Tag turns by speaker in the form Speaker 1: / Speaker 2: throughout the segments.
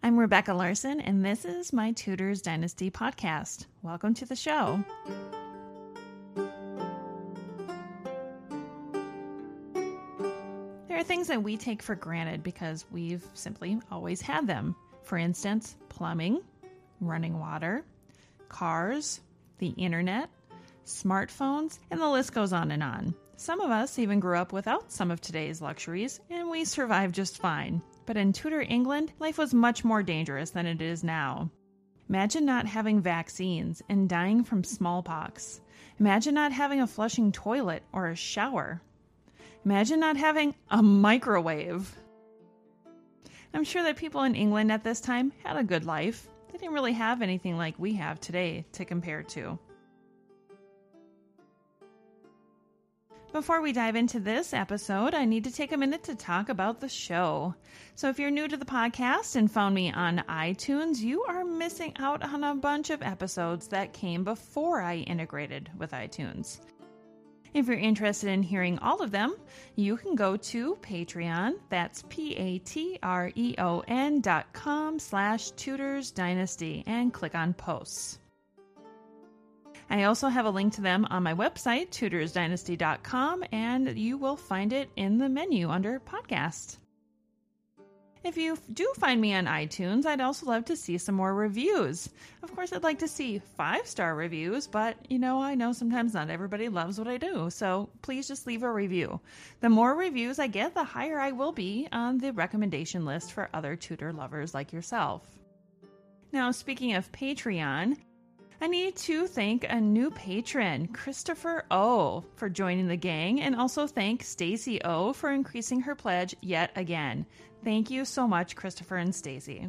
Speaker 1: I'm Rebecca Larson, and this is my Tudors Dynasty podcast. Welcome to the show. There are things that we take for granted because we've simply always had them. For instance, plumbing, running water, cars, the internet, smartphones, and the list goes on and on. Some of us even grew up without some of today's luxuries, and we survived just fine. But in Tudor England, life was much more dangerous than it is now. Imagine not having vaccines and dying from smallpox. Imagine not having a flushing toilet or a shower. Imagine not having a microwave. I'm sure that people in England at this time had a good life. They didn't really have anything like we have today to compare to. Before we dive into this episode, I need to take a minute to talk about the show. So, if you're new to the podcast and found me on iTunes, you are missing out on a bunch of episodes that came before I integrated with iTunes. If you're interested in hearing all of them, you can go to Patreon. That's P-A-T-R-E-O-N dot com slash Tudors Dynasty and click on posts. I also have a link to them on my website, tudorsdynasty.com, and you will find it in the menu under podcast. If you do find me on iTunes, I'd also love to see some more reviews. Of course, I'd like to see five star reviews, but you know, I know sometimes not everybody loves what I do, so please just leave a review. The more reviews I get, the higher I will be on the recommendation list for other Tudor lovers like yourself. Now, speaking of Patreon, I need to thank a new patron, Christopher O, for joining the gang, and also thank Stacy O for increasing her pledge yet again. Thank you so much, Christopher and Stacy.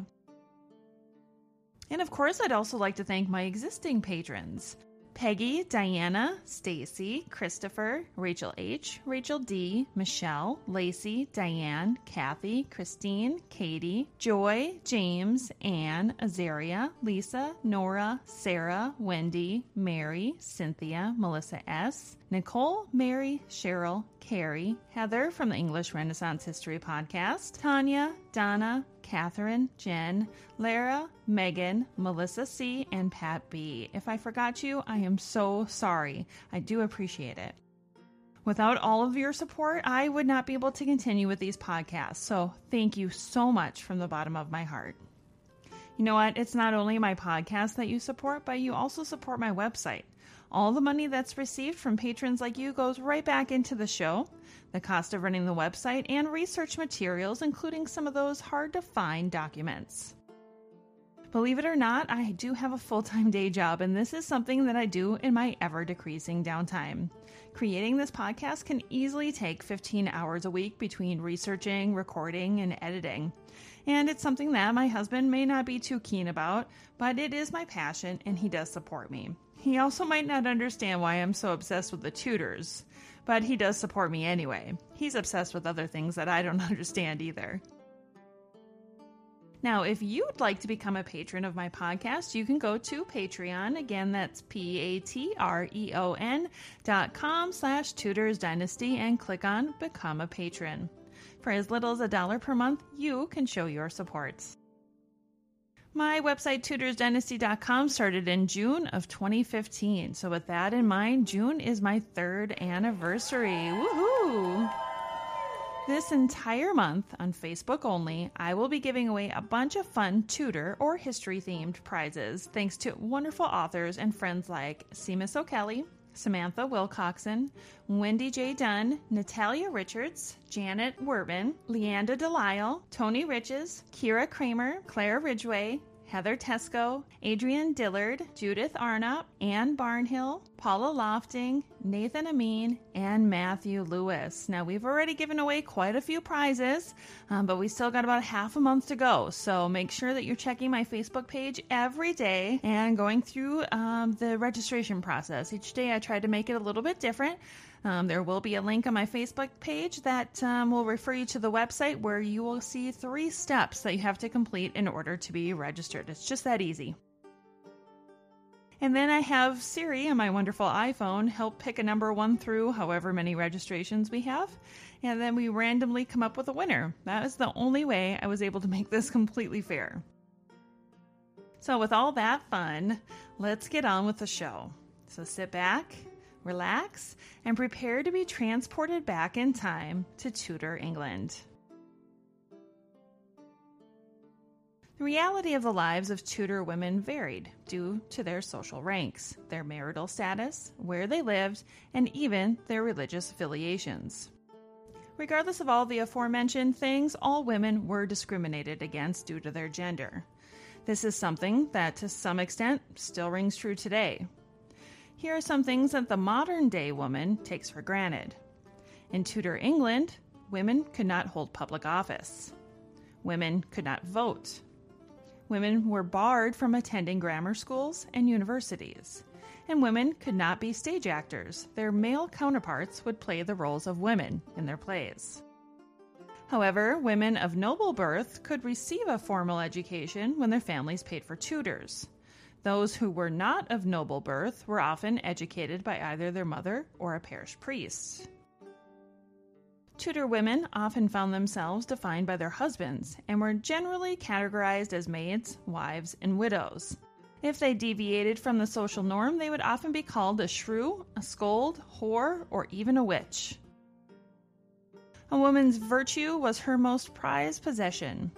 Speaker 1: And of course, I'd also like to thank my existing patrons. Peggy, Diana, Stacy, Christopher, Rachel H, Rachel D, Michelle, Lacey, Diane, Kathy, Christine, Katie, Joy, James, Anne, Azaria, Lisa, Nora, Sarah, Wendy, Mary, Cynthia, Melissa S, Nicole, Mary, Cheryl, Carrie, Heather from the English Renaissance History Podcast, Tanya, Donna, Catherine, Jen, Lara, Megan, Melissa C, and Pat B. If I forgot you, I am so sorry. I do appreciate it. Without all of your support, I would not be able to continue with these podcasts. So thank you so much from the bottom of my heart. You know what? It's not only my podcast that you support, but you also support my website. All the money that's received from patrons like you goes right back into the show, the cost of running the website, and research materials, including some of those hard to find documents. Believe it or not, I do have a full time day job, and this is something that I do in my ever decreasing downtime. Creating this podcast can easily take 15 hours a week between researching, recording, and editing. And it's something that my husband may not be too keen about, but it is my passion and he does support me. He also might not understand why I'm so obsessed with the Tudors, but he does support me anyway. He's obsessed with other things that I don't understand either. Now, if you'd like to become a patron of my podcast, you can go to Patreon. Again, that's P-A-T-R-E-O-N dot com slash tudors dynasty and click on become a patron. For as little as a dollar per month, you can show your support. My website, tudorsdynasty.com, started in June of 2015. So, with that in mind, June is my third anniversary. Woohoo! This entire month, on Facebook only, I will be giving away a bunch of fun Tudor or history themed prizes thanks to wonderful authors and friends like Seamus O'Kelly, Samantha Wilcoxson, Wendy J. Dunn, Natalia Richards, Janet Wertman, Leanda de Lisle, Tony Riches, Kyra Kramer, Claire Ridgway, Heather Teysko, Adrienne Dillard, Judith Arnopp, Anne Barnhill, Paula Lofting, Nathen Amin, and Matthew Lewis. Now, we've already given away quite a few prizes, um, but we still got about half a month to go. So make sure that you're checking my Facebook page every day and going through um, the registration process. Each day, I try to make it a little bit different. Um, there will be a link on my Facebook page that um, will refer you to the website where you will see three steps that you have to complete in order to be registered. It's just that easy. And then I have Siri on my wonderful iPhone help pick a number one through however many registrations we have. And then we randomly come up with a winner. That is the only way I was able to make this completely fair. So, with all that fun, let's get on with the show. So, sit back, relax, and prepare to be transported back in time to Tudor England. The reality of the lives of Tudor women varied due to their social ranks, their marital status, where they lived, and even their religious affiliations. Regardless of all the aforementioned things, all women were discriminated against due to their gender. This is something that, to some extent, still rings true today. Here are some things that the modern day woman takes for granted. In Tudor England, women could not hold public office. Women could not vote. Women were barred from attending grammar schools and universities. And women could not be stage actors. Their male counterparts would play the roles of women in their plays. However, women of noble birth could receive a formal education when their families paid for tutors. Those who were not of noble birth were often educated by either their mother or a parish priest. Tudor women often found themselves defined by their husbands and were generally categorized as maids, wives, and widows. If they deviated from the social norm, they would often be called a shrew, a scold, whore, or even a witch. A woman's virtue was her most prized possession.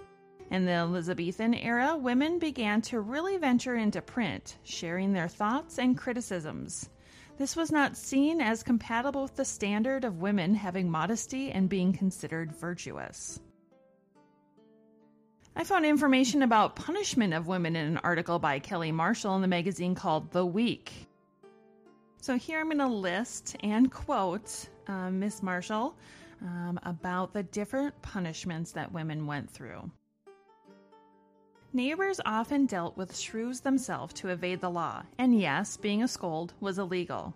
Speaker 1: In the Elizabethan era, women began to really venture into print, sharing their thoughts and criticisms. This was not seen as compatible with the standard of women having modesty and being considered virtuous. I found information about punishment of women in an article by Kelly Marshall in the magazine called The Week. So here I'm going to list and quote uh, Miss Marshall um, about the different punishments that women went through. Neighbors often dealt with shrews themselves to evade the law, and yes, being a scold was illegal.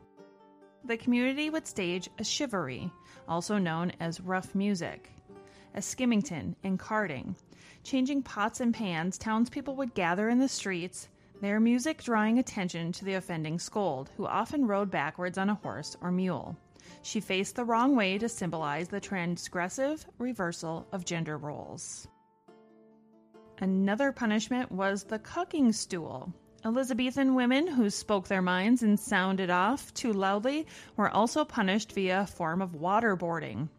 Speaker 1: The community would stage a charivari, also known as rough music, a skimmington, and carding. Changing pots and pans, townspeople would gather in the streets, their music drawing attention to the offending scold, who often rode backwards on a horse or mule. She faced the wrong way to symbolize the transgressive reversal of gender roles. Another punishment was the cucking stool. Elizabethan women who spoke their minds and sounded off too loudly were also punished via a form of waterboarding.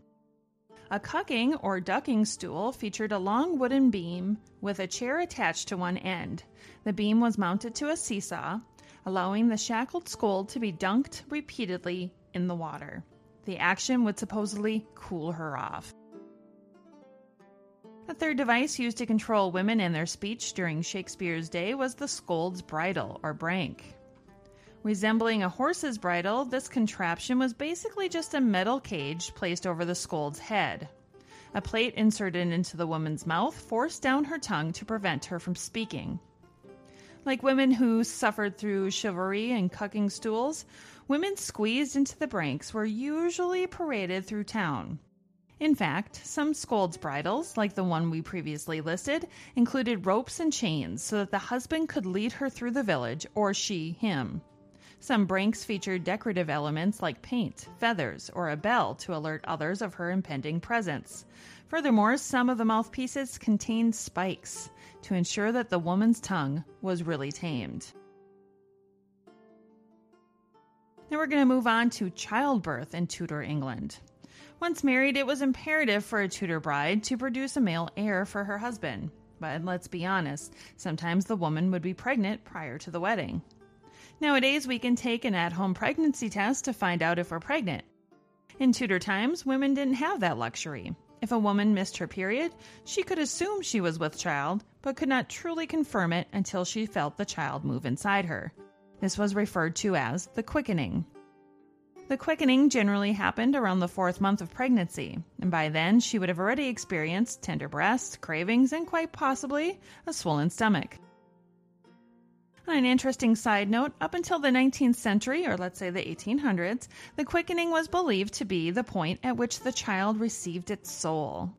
Speaker 1: A cucking or ducking stool featured a long wooden beam with a chair attached to one end. The beam was mounted to a seesaw, allowing the shackled scold to be dunked repeatedly in the water. The action would supposedly cool her off. A third device used to control women and their speech during Shakespeare's day was the scold's bridle, or brank. Resembling a horse's bridle, this contraption was basically just a metal cage placed over the scold's head. A plate inserted into the woman's mouth forced down her tongue to prevent her from speaking. Like women who suffered through charivari and cucking stools, women squeezed into the branks were usually paraded through town. In fact, some scold's bridles, like the one we previously listed, included ropes and chains so that the husband could lead her through the village or she him. Some branks featured decorative elements like paint, feathers, or a bell to alert others of her impending presence. Furthermore, some of the mouthpieces contained spikes to ensure that the woman's tongue was really tamed. Now we're going to move on to childbirth in Tudor England. Once married, it was imperative for a Tudor bride to produce a male heir for her husband. But let's be honest, sometimes the woman would be pregnant prior to the wedding. Nowadays, we can take an at home pregnancy test to find out if we're pregnant. In Tudor times, women didn't have that luxury. If a woman missed her period, she could assume she was with child, but could not truly confirm it until she felt the child move inside her. This was referred to as the quickening. The quickening generally happened around the fourth month of pregnancy, and by then she would have already experienced tender breasts, cravings, and quite possibly a swollen stomach. An interesting side note, up until the 19th century, or let's say the 1800s, the quickening was believed to be the point at which the child received its soul.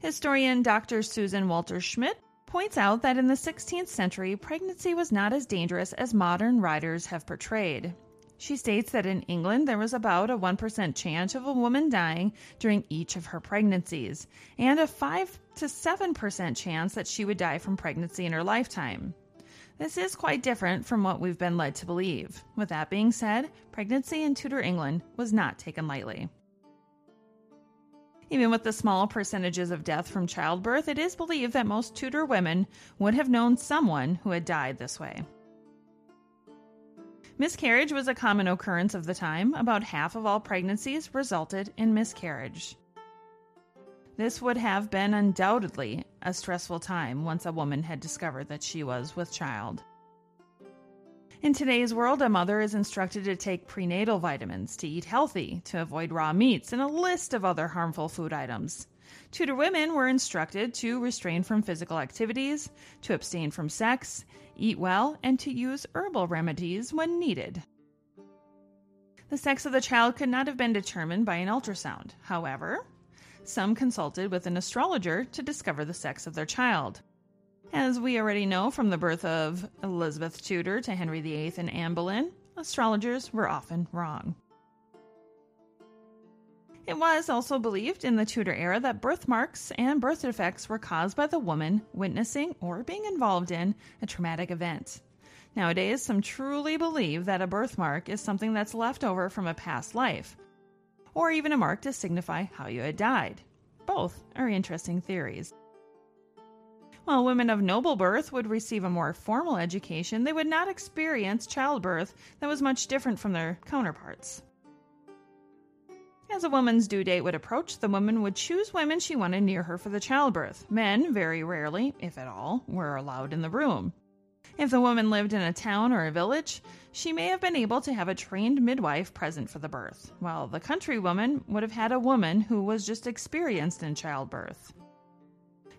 Speaker 1: Historian Dr. Susan Walter Schmidt points out that in the 16th century, pregnancy was not as dangerous as modern writers have portrayed. She states that in England there was about a 1% chance of a woman dying during each of her pregnancies, and a 5 to 7% chance that she would die from pregnancy in her lifetime. This is quite different from what we've been led to believe. With that being said, pregnancy in Tudor England was not taken lightly. Even with the small percentages of death from childbirth, it is believed that most Tudor women would have known someone who had died this way. Miscarriage was a common occurrence of the time. About half of all pregnancies resulted in miscarriage. This would have been undoubtedly a stressful time once a woman had discovered that she was with child. In today's world, a mother is instructed to take prenatal vitamins, to eat healthy, to avoid raw meats, and a list of other harmful food items. Tudor women were instructed to restrain from physical activities, to abstain from sex, eat well, and to use herbal remedies when needed. The sex of the child could not have been determined by an ultrasound. However, some consulted with an astrologer to discover the sex of their child. As we already know from the birth of Elizabeth Tudor to Henry VIII and Anne Boleyn, astrologers were often wrong. It was also believed in the Tudor era that birthmarks and birth defects were caused by the woman witnessing or being involved in a traumatic event. Nowadays, some truly believe that a birthmark is something that's left over from a past life, or even a mark to signify how you had died. Both are interesting theories. While women of noble birth would receive a more formal education, they would not experience childbirth that was much different from their counterparts. As a woman's due date would approach, the woman would choose women she wanted near her for the childbirth. Men, very rarely, if at all, were allowed in the room. If the woman lived in a town or a village, she may have been able to have a trained midwife present for the birth, while the country woman would have had a woman who was just experienced in childbirth.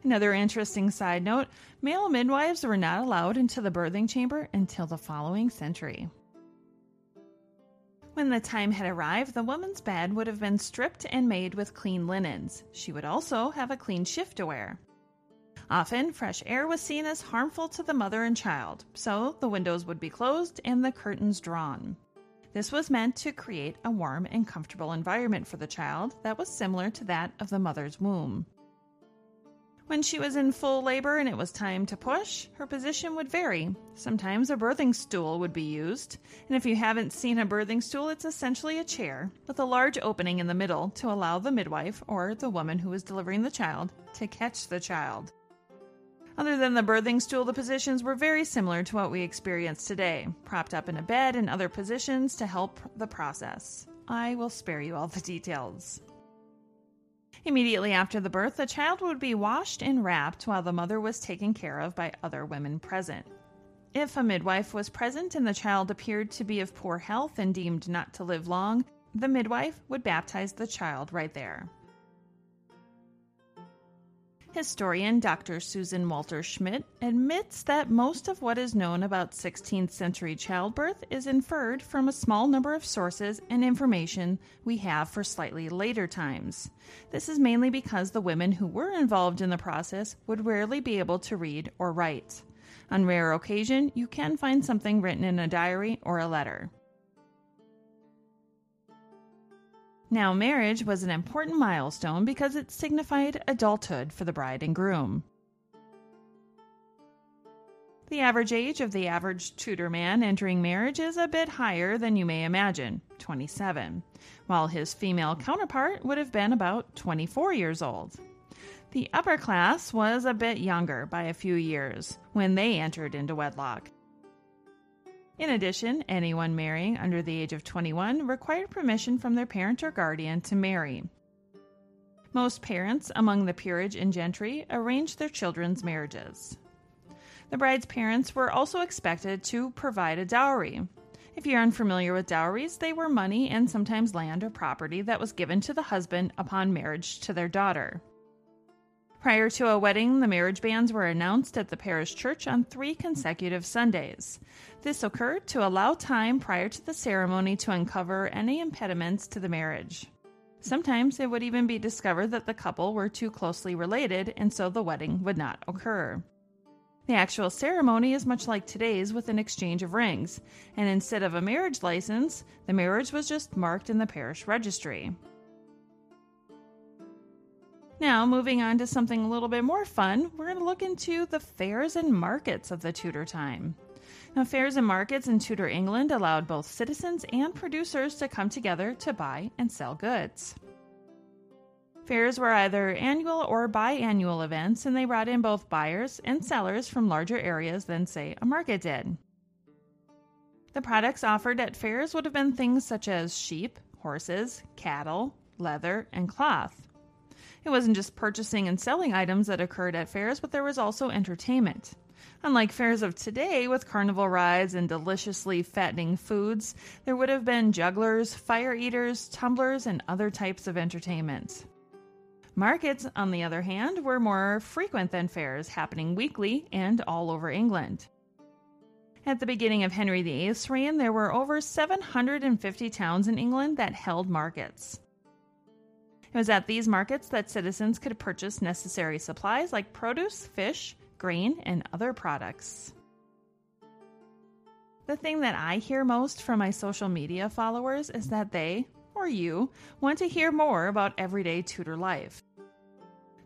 Speaker 1: Another interesting side note male midwives were not allowed into the birthing chamber until the following century. When the time had arrived, the woman's bed would have been stripped and made with clean linens. She would also have a clean shift to wear. Often, fresh air was seen as harmful to the mother and child, so the windows would be closed and the curtains drawn. This was meant to create a warm and comfortable environment for the child that was similar to that of the mother's womb. When she was in full labor and it was time to push, her position would vary. Sometimes a birthing stool would be used, and if you haven't seen a birthing stool, it's essentially a chair with a large opening in the middle to allow the midwife or the woman who is delivering the child to catch the child. Other than the birthing stool, the positions were very similar to what we experience today, propped up in a bed and other positions to help the process. I will spare you all the details. Immediately after the birth, the child would be washed and wrapped while the mother was taken care of by other women present. If a midwife was present and the child appeared to be of poor health and deemed not to live long, the midwife would baptize the child right there. Historian Dr. Susan Walter Schmidt admits that most of what is known about 16th century childbirth is inferred from a small number of sources and information we have for slightly later times. This is mainly because the women who were involved in the process would rarely be able to read or write. On rare occasion, you can find something written in a diary or a letter. Now, marriage was an important milestone because it signified adulthood for the bride and groom. The average age of the average Tudor man entering marriage is a bit higher than you may imagine 27, while his female counterpart would have been about 24 years old. The upper class was a bit younger by a few years when they entered into wedlock. In addition, anyone marrying under the age of 21 required permission from their parent or guardian to marry. Most parents among the peerage and gentry arranged their children's marriages. The bride's parents were also expected to provide a dowry. If you're unfamiliar with dowries, they were money and sometimes land or property that was given to the husband upon marriage to their daughter. Prior to a wedding, the marriage banns were announced at the parish church on three consecutive Sundays. This occurred to allow time prior to the ceremony to uncover any impediments to the marriage. Sometimes it would even be discovered that the couple were too closely related, and so the wedding would not occur. The actual ceremony is much like today's with an exchange of rings, and instead of a marriage license, the marriage was just marked in the parish registry. Now, moving on to something a little bit more fun, we're going to look into the fairs and markets of the Tudor time. Now, fairs and markets in Tudor England allowed both citizens and producers to come together to buy and sell goods. Fairs were either annual or biannual events, and they brought in both buyers and sellers from larger areas than, say, a market did. The products offered at fairs would have been things such as sheep, horses, cattle, leather, and cloth. It wasn't just purchasing and selling items that occurred at fairs, but there was also entertainment. Unlike fairs of today with carnival rides and deliciously fattening foods, there would have been jugglers, fire eaters, tumblers, and other types of entertainment. Markets, on the other hand, were more frequent than fairs, happening weekly and all over England. At the beginning of Henry VIII's reign, there were over 750 towns in England that held markets. It was at these markets that citizens could purchase necessary supplies like produce, fish, grain, and other products. The thing that I hear most from my social media followers is that they, or you, want to hear more about everyday Tudor life.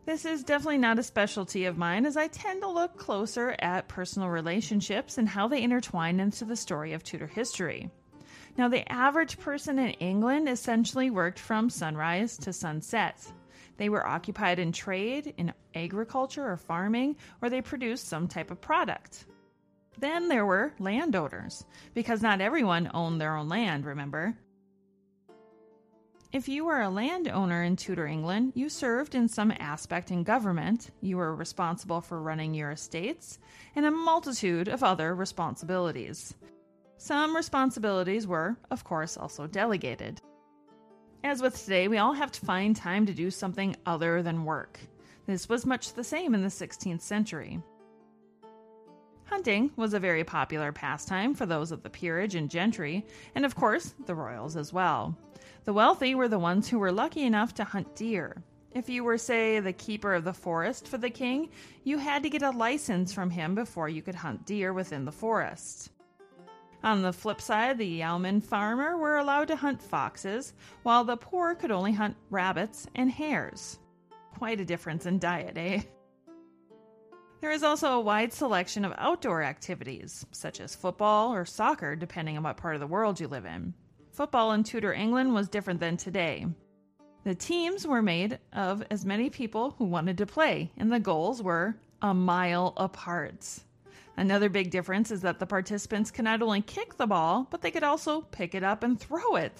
Speaker 1: This is definitely not a specialty of mine, as I tend to look closer at personal relationships and how they intertwine into the story of Tudor history. Now, the average person in England essentially worked from sunrise to sunset. They were occupied in trade, in agriculture or farming, or they produced some type of product. Then there were landowners, because not everyone owned their own land, remember? If you were a landowner in Tudor England, you served in some aspect in government, you were responsible for running your estates, and a multitude of other responsibilities. Some responsibilities were, of course, also delegated. As with today, we all have to find time to do something other than work. This was much the same in the 16th century. Hunting was a very popular pastime for those of the peerage and gentry, and of course, the royals as well. The wealthy were the ones who were lucky enough to hunt deer. If you were, say, the keeper of the forest for the king, you had to get a license from him before you could hunt deer within the forest. On the flip side, the yeoman farmer were allowed to hunt foxes, while the poor could only hunt rabbits and hares. Quite a difference in diet, eh? There is also a wide selection of outdoor activities, such as football or soccer, depending on what part of the world you live in. Football in Tudor England was different than today. The teams were made of as many people who wanted to play, and the goals were a mile apart. Another big difference is that the participants can not only kick the ball, but they could also pick it up and throw it.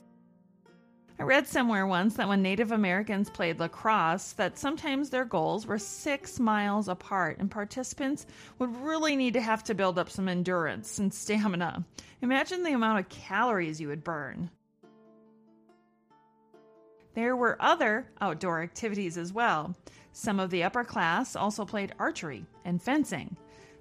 Speaker 1: I read somewhere once that when Native Americans played lacrosse, that sometimes their goals were six miles apart, and participants would really need to have to build up some endurance and stamina. Imagine the amount of calories you would burn. There were other outdoor activities as well. Some of the upper class also played archery and fencing.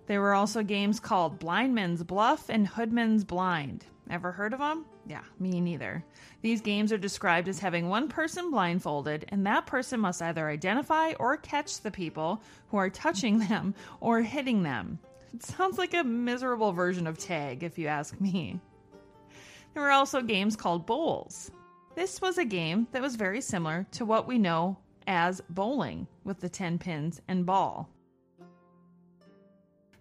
Speaker 1: There were also games called Blindman's Bluff and Hoodman's Blind. Ever heard of them? Yeah, me neither. These games are described as having one person blindfolded, and that person must either identify or catch the people who are touching them or hitting them. It sounds like a miserable version of tag, if you ask me. There were also games called bowls. This was a game that was very similar to what we know as bowling, with the 10 pins and ball.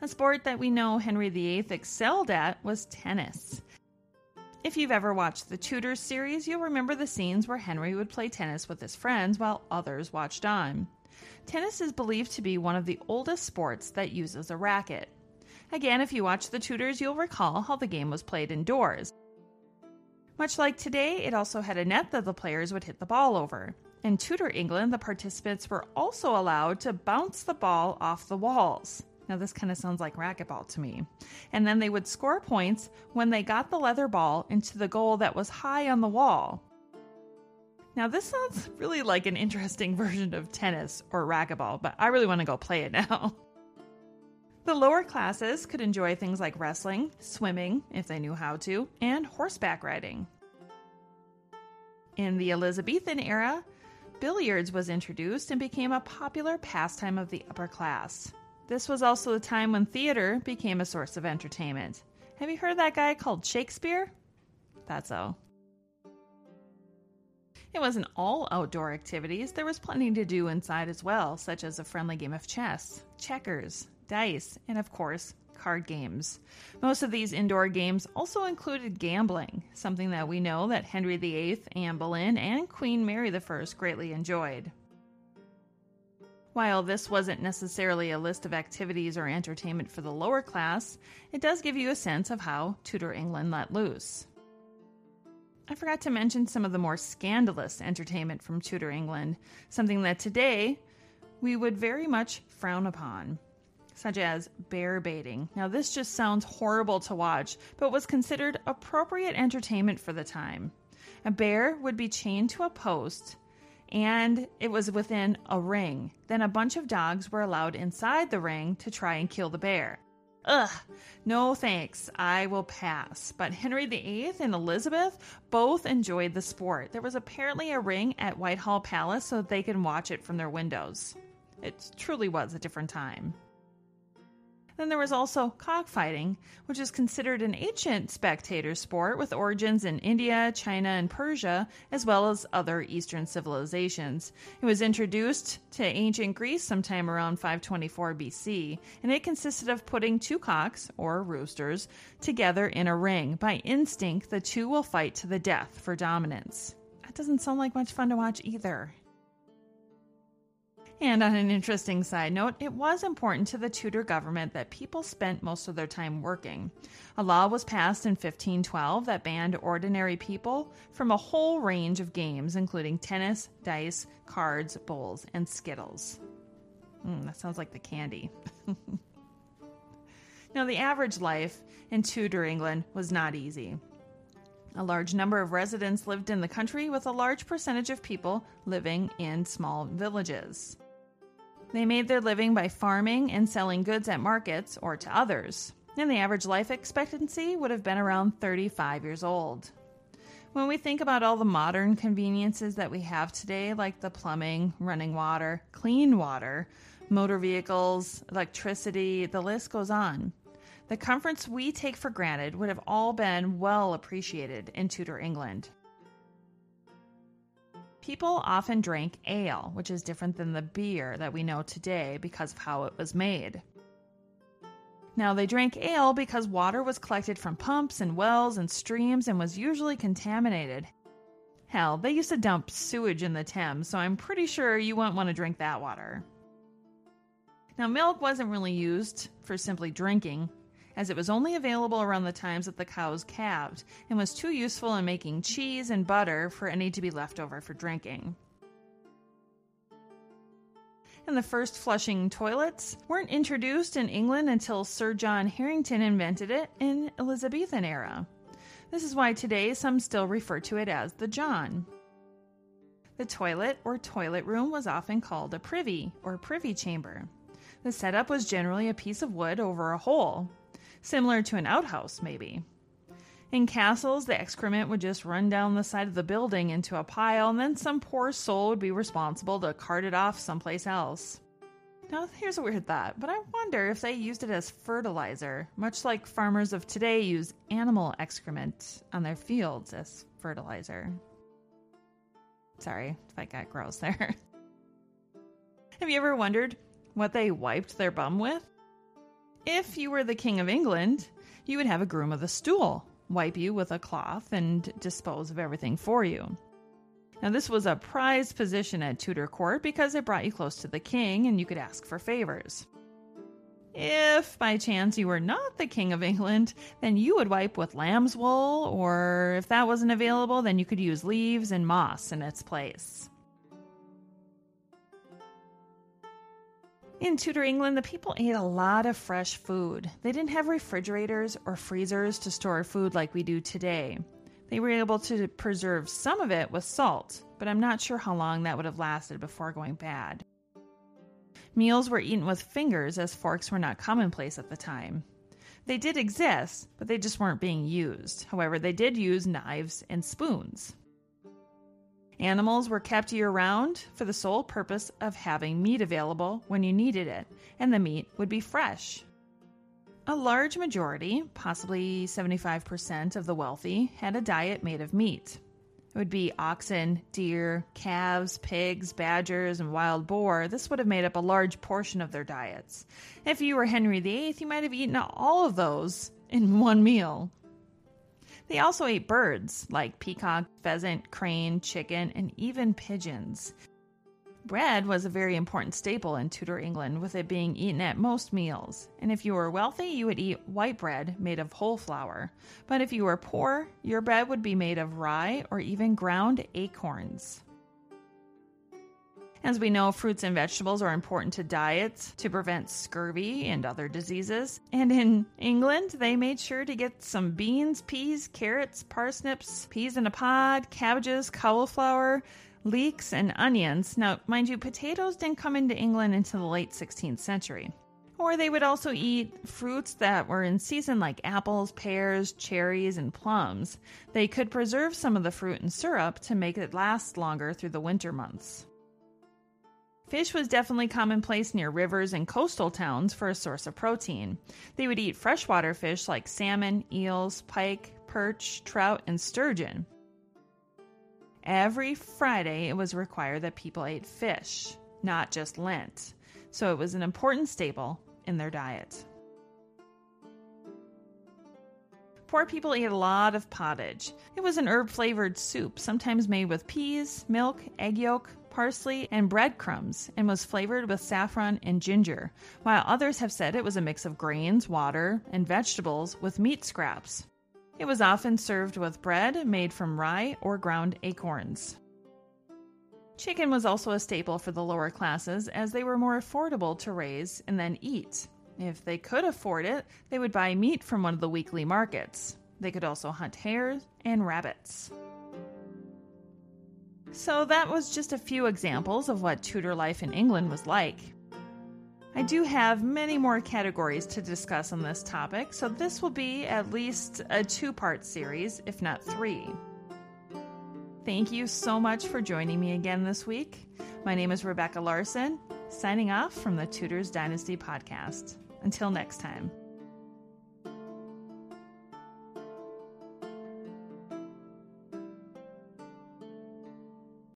Speaker 1: A sport that we know Henry VIII excelled at was tennis. If you've ever watched the Tudors series, you'll remember the scenes where Henry would play tennis with his friends while others watched on. Tennis is believed to be one of the oldest sports that uses a racket. Again, if you watch the Tudors, you'll recall how the game was played indoors. Much like today, it also had a net that the players would hit the ball over. In Tudor England, the participants were also allowed to bounce the ball off the walls. Now, this kind of sounds like racquetball to me. And then they would score points when they got the leather ball into the goal that was high on the wall. Now, this sounds really like an interesting version of tennis or racquetball, but I really want to go play it now. The lower classes could enjoy things like wrestling, swimming, if they knew how to, and horseback riding. In the Elizabethan era, billiards was introduced and became a popular pastime of the upper class. This was also the time when theater became a source of entertainment. Have you heard that guy called Shakespeare? That's so. It wasn't all outdoor activities, there was plenty to do inside as well, such as a friendly game of chess, checkers, dice, and of course, card games. Most of these indoor games also included gambling, something that we know that Henry VIII, Anne Boleyn, and Queen Mary I greatly enjoyed. While this wasn't necessarily a list of activities or entertainment for the lower class, it does give you a sense of how Tudor England let loose. I forgot to mention some of the more scandalous entertainment from Tudor England, something that today we would very much frown upon, such as bear baiting. Now, this just sounds horrible to watch, but was considered appropriate entertainment for the time. A bear would be chained to a post and it was within a ring. Then a bunch of dogs were allowed inside the ring to try and kill the bear. Ugh, no thanks. I will pass. But Henry VIII and Elizabeth both enjoyed the sport. There was apparently a ring at Whitehall Palace so they could watch it from their windows. It truly was a different time. Then there was also cockfighting, which is considered an ancient spectator sport with origins in India, China, and Persia, as well as other Eastern civilizations. It was introduced to ancient Greece sometime around 524 BC, and it consisted of putting two cocks, or roosters, together in a ring. By instinct, the two will fight to the death for dominance. That doesn't sound like much fun to watch either. And on an interesting side note, it was important to the Tudor government that people spent most of their time working. A law was passed in 1512 that banned ordinary people from a whole range of games, including tennis, dice, cards, bowls, and skittles. Mm, that sounds like the candy. now, the average life in Tudor England was not easy. A large number of residents lived in the country, with a large percentage of people living in small villages. They made their living by farming and selling goods at markets or to others, and the average life expectancy would have been around 35 years old. When we think about all the modern conveniences that we have today, like the plumbing, running water, clean water, motor vehicles, electricity, the list goes on. The comforts we take for granted would have all been well appreciated in Tudor England. People often drank ale, which is different than the beer that we know today because of how it was made. Now, they drank ale because water was collected from pumps and wells and streams and was usually contaminated. Hell, they used to dump sewage in the Thames, so I'm pretty sure you wouldn't want to drink that water. Now, milk wasn't really used for simply drinking, as it was only available around the times that the cows calved and was too useful in making cheese and butter for any to be left over for drinking. And the first flushing toilets weren't introduced in England until Sir John Harington invented it in Elizabethan era. This is why today some still refer to it as the John. The toilet or toilet room was often called a privy or privy chamber. The setup was generally a piece of wood over a hole, similar to an outhouse, maybe. In castles, the excrement would just run down the side of the building into a pile, and then some poor soul would be responsible to cart it off someplace else. Now, here's a weird thought, but I wonder if they used it as fertilizer, much like farmers of today use animal excrement on their fields as fertilizer. Sorry if I got gross there. Have you ever wondered what they wiped their bum with? If you were the King of England, you would have a groom of the stool wipe you with a cloth and dispose of everything for you. Now, this was a prized position at Tudor court because it brought you close to the king and you could ask for favors. If by chance you were not the King of England, then you would wipe with lamb's wool, or if that wasn't available, then you could use leaves and moss in its place. In Tudor England, the people ate a lot of fresh food. They didn't have refrigerators or freezers to store food like we do today. They were able to preserve some of it with salt, but I'm not sure how long that would have lasted before going bad. Meals were eaten with fingers as forks were not commonplace at the time. They did exist, but they just weren't being used. However, they did use knives and spoons. Animals were kept year round for the sole purpose of having meat available when you needed it, and the meat would be fresh. A large majority, possibly 75% of the wealthy, had a diet made of meat. It would be oxen, deer, calves, pigs, badgers, and wild boar. This would have made up a large portion of their diets. If you were Henry VIII, you might have eaten all of those in one meal. They also ate birds like peacock, pheasant, crane, chicken, and even pigeons. Bread was a very important staple in Tudor England, with it being eaten at most meals. And if you were wealthy, you would eat white bread made of whole flour. But if you were poor, your bread would be made of rye or even ground acorns. As we know, fruits and vegetables are important to diets to prevent scurvy and other diseases. And in England, they made sure to get some beans, peas, carrots, parsnips, peas in a pod, cabbages, cauliflower, leeks, and onions. Now, mind you, potatoes didn't come into England until the late 16th century. Or they would also eat fruits that were in season, like apples, pears, cherries, and plums. They could preserve some of the fruit in syrup to make it last longer through the winter months. Fish was definitely commonplace near rivers and coastal towns for a source of protein. They would eat freshwater fish like salmon, eels, pike, perch, trout, and sturgeon. Every Friday, it was required that people ate fish, not just Lent, so it was an important staple in their diet. Poor people ate a lot of pottage. It was an herb flavored soup, sometimes made with peas, milk, egg yolk, parsley, and breadcrumbs, and was flavored with saffron and ginger, while others have said it was a mix of grains, water, and vegetables with meat scraps. It was often served with bread made from rye or ground acorns. Chicken was also a staple for the lower classes as they were more affordable to raise and then eat. If they could afford it, they would buy meat from one of the weekly markets. They could also hunt hares and rabbits. So, that was just a few examples of what Tudor life in England was like. I do have many more categories to discuss on this topic, so this will be at least a two part series, if not three. Thank you so much for joining me again this week. My name is Rebecca Larson, signing off from the Tudors Dynasty podcast. Until next time.